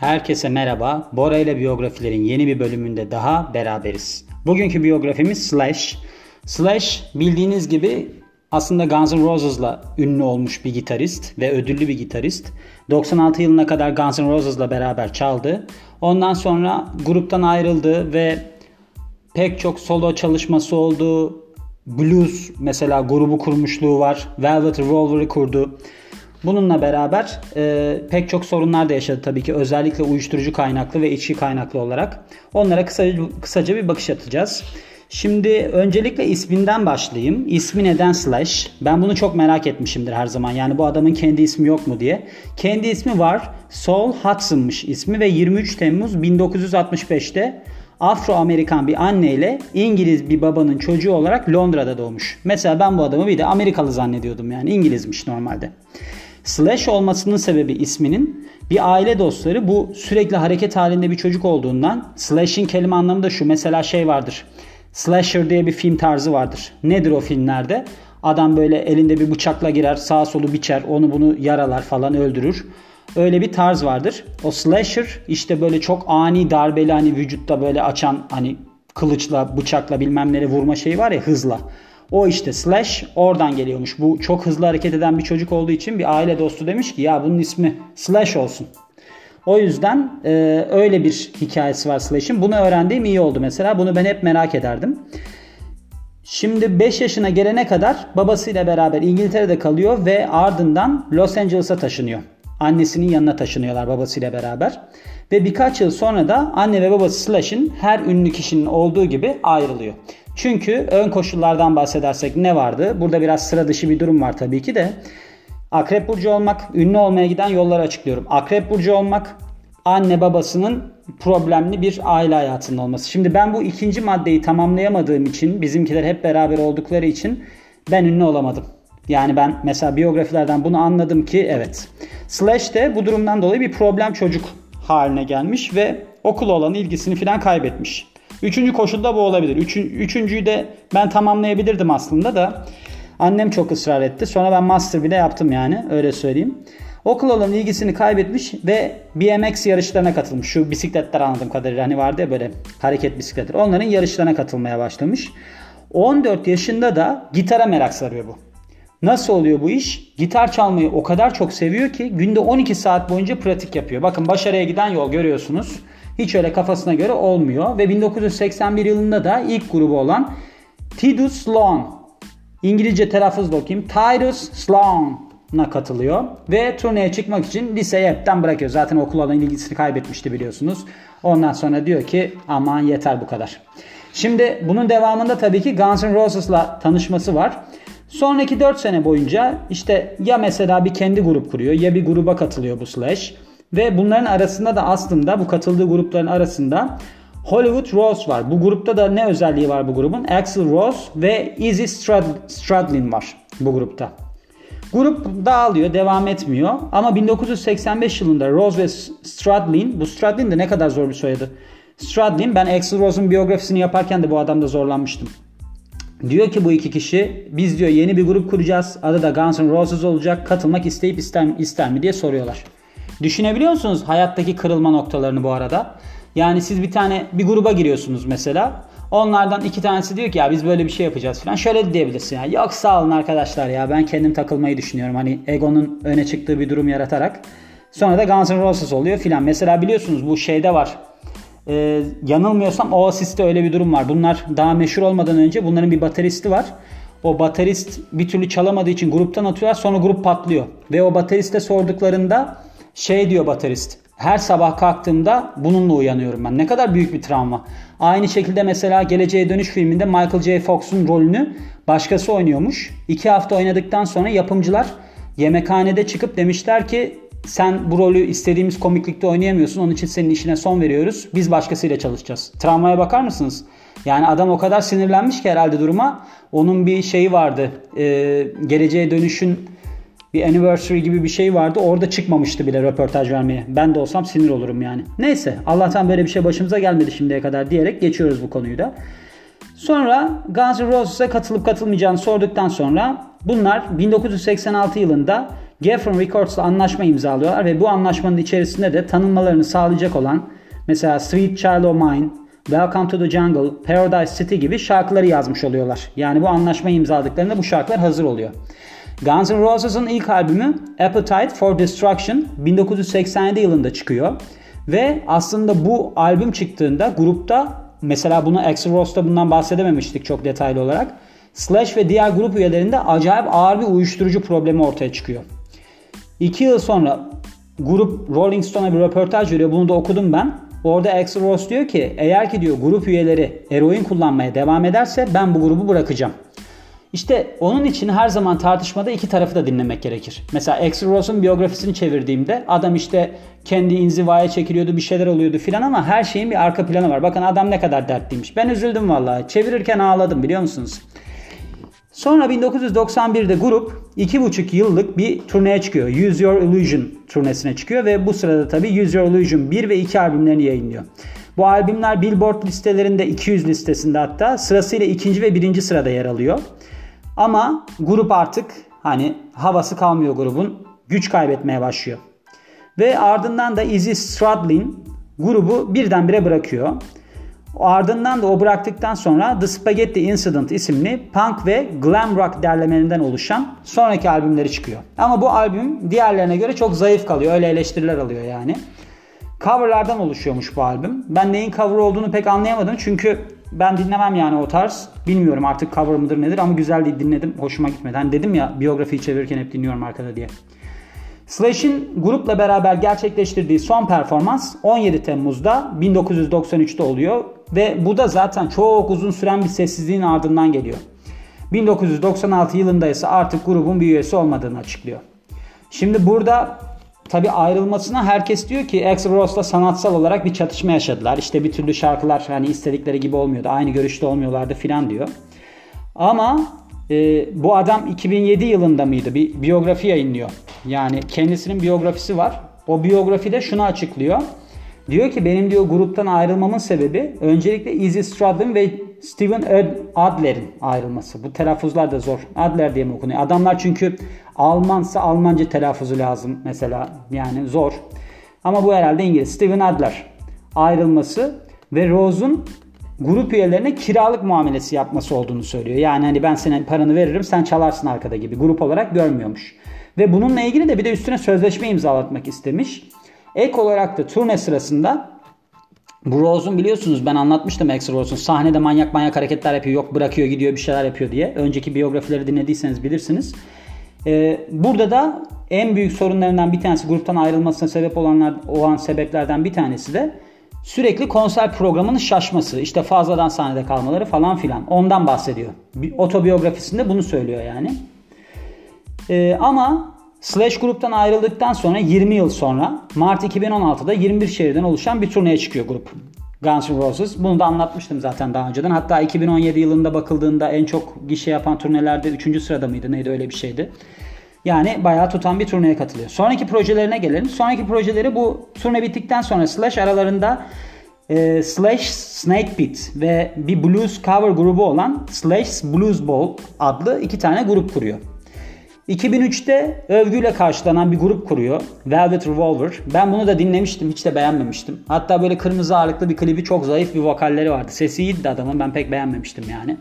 Herkese merhaba. Bora ile biyografilerin yeni bir bölümünde daha beraberiz. Bugünkü biyografimiz Slash. Slash bildiğiniz gibi aslında Guns N' Roses'la ünlü olmuş bir gitarist ve ödüllü bir gitarist. 96 yılına kadar Guns N' Roses'la beraber çaldı. Ondan sonra gruptan ayrıldı ve pek çok solo çalışması oldu. Blues mesela grubu kurmuşluğu var. Velvet Revolver'ı kurdu. Bununla beraber e, pek çok sorunlar da yaşadı tabii ki. Özellikle uyuşturucu kaynaklı ve içki kaynaklı olarak. Onlara kısaca, kısaca bir bakış atacağız. Şimdi öncelikle isminden başlayayım. İsmi neden Slash? Ben bunu çok merak etmişimdir her zaman. Yani bu adamın kendi ismi yok mu diye. Kendi ismi var. Saul Hudson'mış ismi ve 23 Temmuz 1965'te Afro-Amerikan bir anneyle İngiliz bir babanın çocuğu olarak Londra'da doğmuş. Mesela ben bu adamı bir de Amerikalı zannediyordum yani İngilizmiş normalde. Slash olmasının sebebi isminin bir aile dostları bu sürekli hareket halinde bir çocuk olduğundan Slash'in kelime anlamı da şu. Mesela şey vardır. Slasher diye bir film tarzı vardır. Nedir o filmlerde? Adam böyle elinde bir bıçakla girer, sağ solu biçer, onu bunu yaralar falan öldürür. Öyle bir tarz vardır. O slasher işte böyle çok ani darbeli hani vücutta böyle açan hani kılıçla, bıçakla bilmem nereye vurma şeyi var ya hızla. O işte slash oradan geliyormuş. Bu çok hızlı hareket eden bir çocuk olduğu için bir aile dostu demiş ki ya bunun ismi slash olsun. O yüzden e, öyle bir hikayesi var Slash'in. Bunu öğrendiğim iyi oldu mesela. Bunu ben hep merak ederdim. Şimdi 5 yaşına gelene kadar babasıyla beraber İngiltere'de kalıyor ve ardından Los Angeles'a taşınıyor. Annesinin yanına taşınıyorlar babasıyla beraber. Ve birkaç yıl sonra da anne ve babası Slash'in her ünlü kişinin olduğu gibi ayrılıyor. Çünkü ön koşullardan bahsedersek ne vardı? Burada biraz sıra dışı bir durum var tabii ki de. Akrep burcu olmak, ünlü olmaya giden yolları açıklıyorum. Akrep burcu olmak, anne babasının problemli bir aile hayatının olması. Şimdi ben bu ikinci maddeyi tamamlayamadığım için, bizimkiler hep beraber oldukları için ben ünlü olamadım. Yani ben mesela biyografilerden bunu anladım ki evet. Slash de bu durumdan dolayı bir problem çocuk haline gelmiş ve okul olan ilgisini falan kaybetmiş. Üçüncü koşulda bu olabilir. Üçü, üçüncüyü de ben tamamlayabilirdim aslında da annem çok ısrar etti. Sonra ben master bile yaptım yani öyle söyleyeyim. Okul olan ilgisini kaybetmiş ve BMX yarışlarına katılmış. Şu bisikletler anladığım kadarıyla hani vardı ya böyle hareket bisikletleri. Onların yarışlarına katılmaya başlamış. 14 yaşında da gitara merak sarıyor bu. Nasıl oluyor bu iş? Gitar çalmayı o kadar çok seviyor ki günde 12 saat boyunca pratik yapıyor. Bakın başarıya giden yol görüyorsunuz. Hiç öyle kafasına göre olmuyor. Ve 1981 yılında da ilk grubu olan Tidus Sloan İngilizce telaffuzla okuyayım. Tidus Sloan'a katılıyor. Ve turneye çıkmak için liseyi hepten bırakıyor. Zaten okul olan ilgisini kaybetmişti biliyorsunuz. Ondan sonra diyor ki aman yeter bu kadar. Şimdi bunun devamında tabii ki Guns N' Roses'la tanışması var. Sonraki 4 sene boyunca işte ya mesela bir kendi grup kuruyor ya bir gruba katılıyor bu Slash. Ve bunların arasında da aslında bu katıldığı grupların arasında Hollywood Rose var. Bu grupta da ne özelliği var bu grubun? Axel Rose ve Izzy Stradlin var bu grupta. Grup dağılıyor, devam etmiyor. Ama 1985 yılında Rose ve Stradlin, bu Stradlin de ne kadar zor bir soyadı. Stradlin, ben Axel Rose'un biyografisini yaparken de bu adamda zorlanmıştım. Diyor ki bu iki kişi biz diyor yeni bir grup kuracağız. Adı da Guns N' Roses olacak. Katılmak isteyip ister, ister mi diye soruyorlar. Düşünebiliyor musunuz hayattaki kırılma noktalarını bu arada? Yani siz bir tane bir gruba giriyorsunuz mesela. Onlardan iki tanesi diyor ki ya biz böyle bir şey yapacağız falan. Şöyle diyebilirsin ya. Yok sağ olun arkadaşlar ya ben kendim takılmayı düşünüyorum. Hani egonun öne çıktığı bir durum yaratarak. Sonra da Guns N' Roses oluyor filan. Mesela biliyorsunuz bu şeyde var. Ee, yanılmıyorsam Oasis'te öyle bir durum var. Bunlar daha meşhur olmadan önce bunların bir bateristi var. O baterist bir türlü çalamadığı için gruptan atıyorlar sonra grup patlıyor. Ve o bateriste sorduklarında şey diyor baterist. Her sabah kalktığımda bununla uyanıyorum ben. Ne kadar büyük bir travma. Aynı şekilde mesela Geleceğe Dönüş filminde Michael J. Fox'un rolünü başkası oynuyormuş. İki hafta oynadıktan sonra yapımcılar yemekhanede çıkıp demişler ki sen bu rolü istediğimiz komiklikte oynayamıyorsun. Onun için senin işine son veriyoruz. Biz başkasıyla çalışacağız. Travmaya bakar mısınız? Yani adam o kadar sinirlenmiş ki herhalde duruma. Onun bir şeyi vardı. Ee, geleceğe dönüşün bir anniversary gibi bir şey vardı. Orada çıkmamıştı bile röportaj vermeye. Ben de olsam sinir olurum yani. Neyse Allah'tan böyle bir şey başımıza gelmedi şimdiye kadar diyerek geçiyoruz bu konuyu da. Sonra Guns N' Roses'a katılıp katılmayacağını sorduktan sonra bunlar 1986 yılında Geffen Records'la anlaşma imzalıyorlar ve bu anlaşmanın içerisinde de tanınmalarını sağlayacak olan mesela Sweet Child O' Mine, Welcome to the Jungle, Paradise City gibi şarkıları yazmış oluyorlar. Yani bu anlaşma imzaladıklarında bu şarkılar hazır oluyor. Guns N' Roses'ın ilk albümü Appetite for Destruction 1987 yılında çıkıyor. Ve aslında bu albüm çıktığında grupta mesela bunu Axl Rose'da bundan bahsedememiştik çok detaylı olarak. Slash ve diğer grup üyelerinde acayip ağır bir uyuşturucu problemi ortaya çıkıyor. İki yıl sonra grup Rolling Stone'a bir röportaj veriyor. Bunu da okudum ben. Orada Axl Rose diyor ki eğer ki diyor grup üyeleri eroin kullanmaya devam ederse ben bu grubu bırakacağım. İşte onun için her zaman tartışmada iki tarafı da dinlemek gerekir. Mesela Axl Rose'un biyografisini çevirdiğimde adam işte kendi inzivaya çekiliyordu bir şeyler oluyordu filan ama her şeyin bir arka planı var. Bakın adam ne kadar dertliymiş. Ben üzüldüm vallahi. Çevirirken ağladım biliyor musunuz? Sonra 1991'de grup 2,5 yıllık bir turneye çıkıyor. Use Your Illusion turnesine çıkıyor ve bu sırada tabii Use Your Illusion 1 ve 2 albümlerini yayınlıyor. Bu albümler Billboard listelerinde 200 listesinde hatta sırasıyla ikinci ve birinci sırada yer alıyor. Ama grup artık hani havası kalmıyor grubun. Güç kaybetmeye başlıyor. Ve ardından da Izzy Stradlin grubu birdenbire bırakıyor. Ardından da o bıraktıktan sonra The Spaghetti Incident isimli punk ve glam rock derlemelerinden oluşan sonraki albümleri çıkıyor. Ama bu albüm diğerlerine göre çok zayıf kalıyor. Öyle eleştiriler alıyor yani. Coverlardan oluşuyormuş bu albüm. Ben neyin cover olduğunu pek anlayamadım. Çünkü ben dinlemem yani o tarz. Bilmiyorum artık cover mıdır nedir ama güzel değil dinledim. Hoşuma gitmedi. Hani dedim ya biyografiyi çevirirken hep dinliyorum arkada diye. Slash'in grupla beraber gerçekleştirdiği son performans 17 Temmuz'da 1993'te oluyor ve bu da zaten çok uzun süren bir sessizliğin ardından geliyor. 1996 yılında ise artık grubun bir üyesi olmadığını açıklıyor. Şimdi burada tabi ayrılmasına herkes diyor ki Axl Rose'la sanatsal olarak bir çatışma yaşadılar. İşte bir türlü şarkılar hani istedikleri gibi olmuyordu. Aynı görüşte olmuyorlardı filan diyor. Ama e, bu adam 2007 yılında mıydı? Bir biyografi yayınlıyor. Yani kendisinin biyografisi var. O biyografide şunu açıklıyor. Diyor ki benim diyor gruptan ayrılmamın sebebi öncelikle Izzy Stradlin ve Steven Adler'in ayrılması. Bu telaffuzlar da zor. Adler diye mi okunuyor? Adamlar çünkü Almansa Almanca telaffuzu lazım mesela. Yani zor. Ama bu herhalde İngiliz. Steven Adler ayrılması ve Rose'un grup üyelerine kiralık muamelesi yapması olduğunu söylüyor. Yani hani ben senin paranı veririm sen çalarsın arkada gibi grup olarak görmüyormuş. Ve bununla ilgili de bir de üstüne sözleşme imzalatmak istemiş. Ek olarak da turne sırasında bu Rose'un biliyorsunuz ben anlatmıştım Axl Rose'un sahnede manyak manyak hareketler yapıyor yok bırakıyor gidiyor bir şeyler yapıyor diye. Önceki biyografileri dinlediyseniz bilirsiniz. Ee, burada da en büyük sorunlarından bir tanesi gruptan ayrılmasına sebep olanlar olan sebeplerden bir tanesi de sürekli konser programının şaşması. işte fazladan sahnede kalmaları falan filan. Ondan bahsediyor. Bir otobiyografisinde bunu söylüyor yani. Ee, ama Slash gruptan ayrıldıktan sonra 20 yıl sonra Mart 2016'da 21 şehirden oluşan bir turneye çıkıyor grup. Guns N' Roses. Bunu da anlatmıştım zaten daha önceden. Hatta 2017 yılında bakıldığında en çok gişe yapan turnelerde 3. sırada mıydı neydi öyle bir şeydi. Yani bayağı tutan bir turneye katılıyor. Sonraki projelerine gelelim. Sonraki projeleri bu turne bittikten sonra Slash aralarında e, Slash Snake Pit ve bir blues cover grubu olan Slash Blues Ball adlı iki tane grup kuruyor. 2003'te övgüyle karşılanan bir grup kuruyor. Velvet Revolver. Ben bunu da dinlemiştim. Hiç de beğenmemiştim. Hatta böyle kırmızı ağırlıklı bir klibi çok zayıf bir vokalleri vardı. Sesi iyiydi adamın. Ben pek beğenmemiştim yani.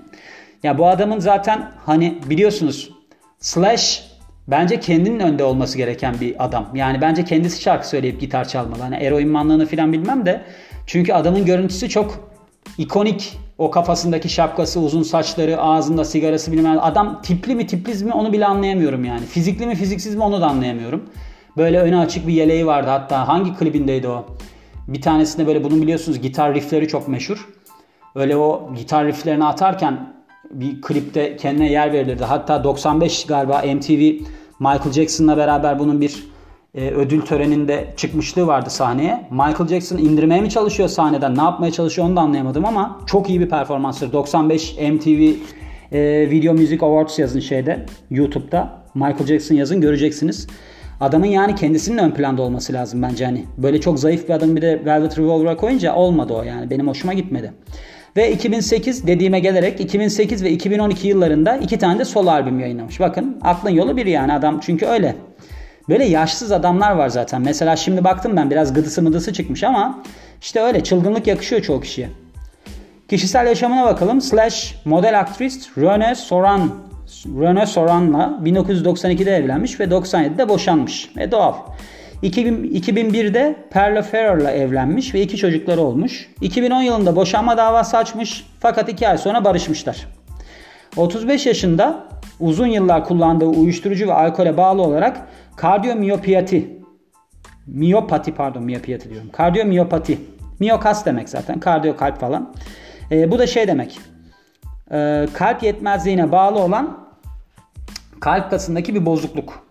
Ya bu adamın zaten hani biliyorsunuz Slash bence kendinin önde olması gereken bir adam. Yani bence kendisi şarkı söyleyip gitar çalmalı. Hani eroin manlığını falan bilmem de. Çünkü adamın görüntüsü çok ikonik o kafasındaki şapkası, uzun saçları, ağzında sigarası bilmem. Adam tipli mi tipliz mi onu bile anlayamıyorum yani. Fizikli mi fiziksiz mi onu da anlayamıyorum. Böyle öne açık bir yeleği vardı hatta. Hangi klibindeydi o? Bir tanesinde böyle bunu biliyorsunuz gitar riffleri çok meşhur. Öyle o gitar rifflerini atarken bir klipte kendine yer verilirdi. Hatta 95 galiba MTV Michael Jackson'la beraber bunun bir e, ödül töreninde çıkmışlığı vardı sahneye. Michael Jackson indirmeye mi çalışıyor sahneden ne yapmaya çalışıyor onu da anlayamadım ama çok iyi bir performanstır. 95 MTV e, Video Music Awards yazın şeyde YouTube'da. Michael Jackson yazın göreceksiniz. Adamın yani kendisinin ön planda olması lazım bence hani. Böyle çok zayıf bir adam bir de Velvet Revolver'a koyunca olmadı o yani. Benim hoşuma gitmedi. Ve 2008 dediğime gelerek 2008 ve 2012 yıllarında iki tane de solo albüm yayınlamış. Bakın aklın yolu bir yani adam çünkü öyle. Böyle yaşsız adamlar var zaten. Mesela şimdi baktım ben biraz gıdısı mıdısı çıkmış ama işte öyle çılgınlık yakışıyor çoğu kişiye. Kişisel yaşamına bakalım. Slash model aktris Rene Soran Rene Soran'la 1992'de evlenmiş ve 97'de boşanmış. Ve doğal. 2000, 2001'de Perla Farrell'la evlenmiş ve iki çocukları olmuş. 2010 yılında boşanma davası açmış fakat iki ay sonra barışmışlar. 35 yaşında uzun yıllar kullandığı uyuşturucu ve alkole bağlı olarak kardiyomiyopati miyopati pardon miyopati diyorum. Kardiyomiyopati. Miyokas demek zaten. Kardiyo kalp falan. E, bu da şey demek. E, kalp yetmezliğine bağlı olan kalp kasındaki bir bozukluk.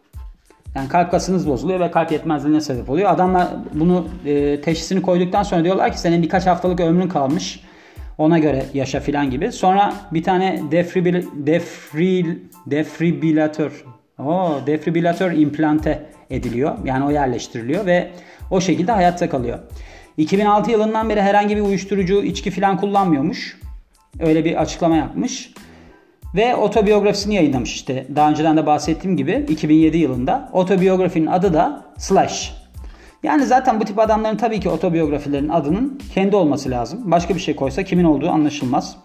Yani kalp kasınız bozuluyor ve kalp yetmezliğine sebep oluyor. Adamlar bunu e, teşhisini koyduktan sonra diyorlar ki senin birkaç haftalık ömrün kalmış. Ona göre yaşa filan gibi. Sonra bir tane defibril, defril, defibrilatör, o defibrilatör implante ediliyor. Yani o yerleştiriliyor ve o şekilde hayatta kalıyor. 2006 yılından beri herhangi bir uyuşturucu, içki filan kullanmıyormuş. Öyle bir açıklama yapmış. Ve otobiyografisini yayınlamış işte. Daha önceden de bahsettiğim gibi 2007 yılında. Otobiyografinin adı da Slash. Yani zaten bu tip adamların tabii ki otobiyografilerin adının kendi olması lazım. Başka bir şey koysa kimin olduğu anlaşılmaz.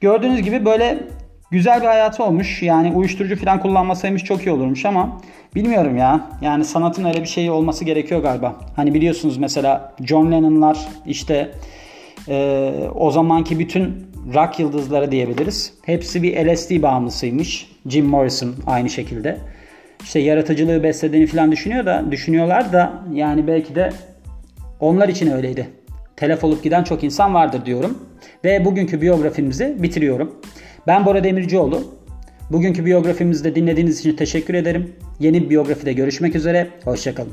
Gördüğünüz gibi böyle güzel bir hayatı olmuş. Yani uyuşturucu falan kullanmasaymış çok iyi olurmuş ama bilmiyorum ya. Yani sanatın öyle bir şeyi olması gerekiyor galiba. Hani biliyorsunuz mesela John Lennon'lar işte e, o zamanki bütün rock yıldızları diyebiliriz. Hepsi bir LSD bağımlısıymış. Jim Morrison aynı şekilde. İşte yaratıcılığı beslediğini falan düşünüyor da düşünüyorlar da yani belki de onlar için öyleydi. Telef olup giden çok insan vardır diyorum. Ve bugünkü biyografimizi bitiriyorum. Ben Bora Demircioğlu. Bugünkü biyografimizde dinlediğiniz için teşekkür ederim. Yeni bir biyografide görüşmek üzere. Hoşçakalın.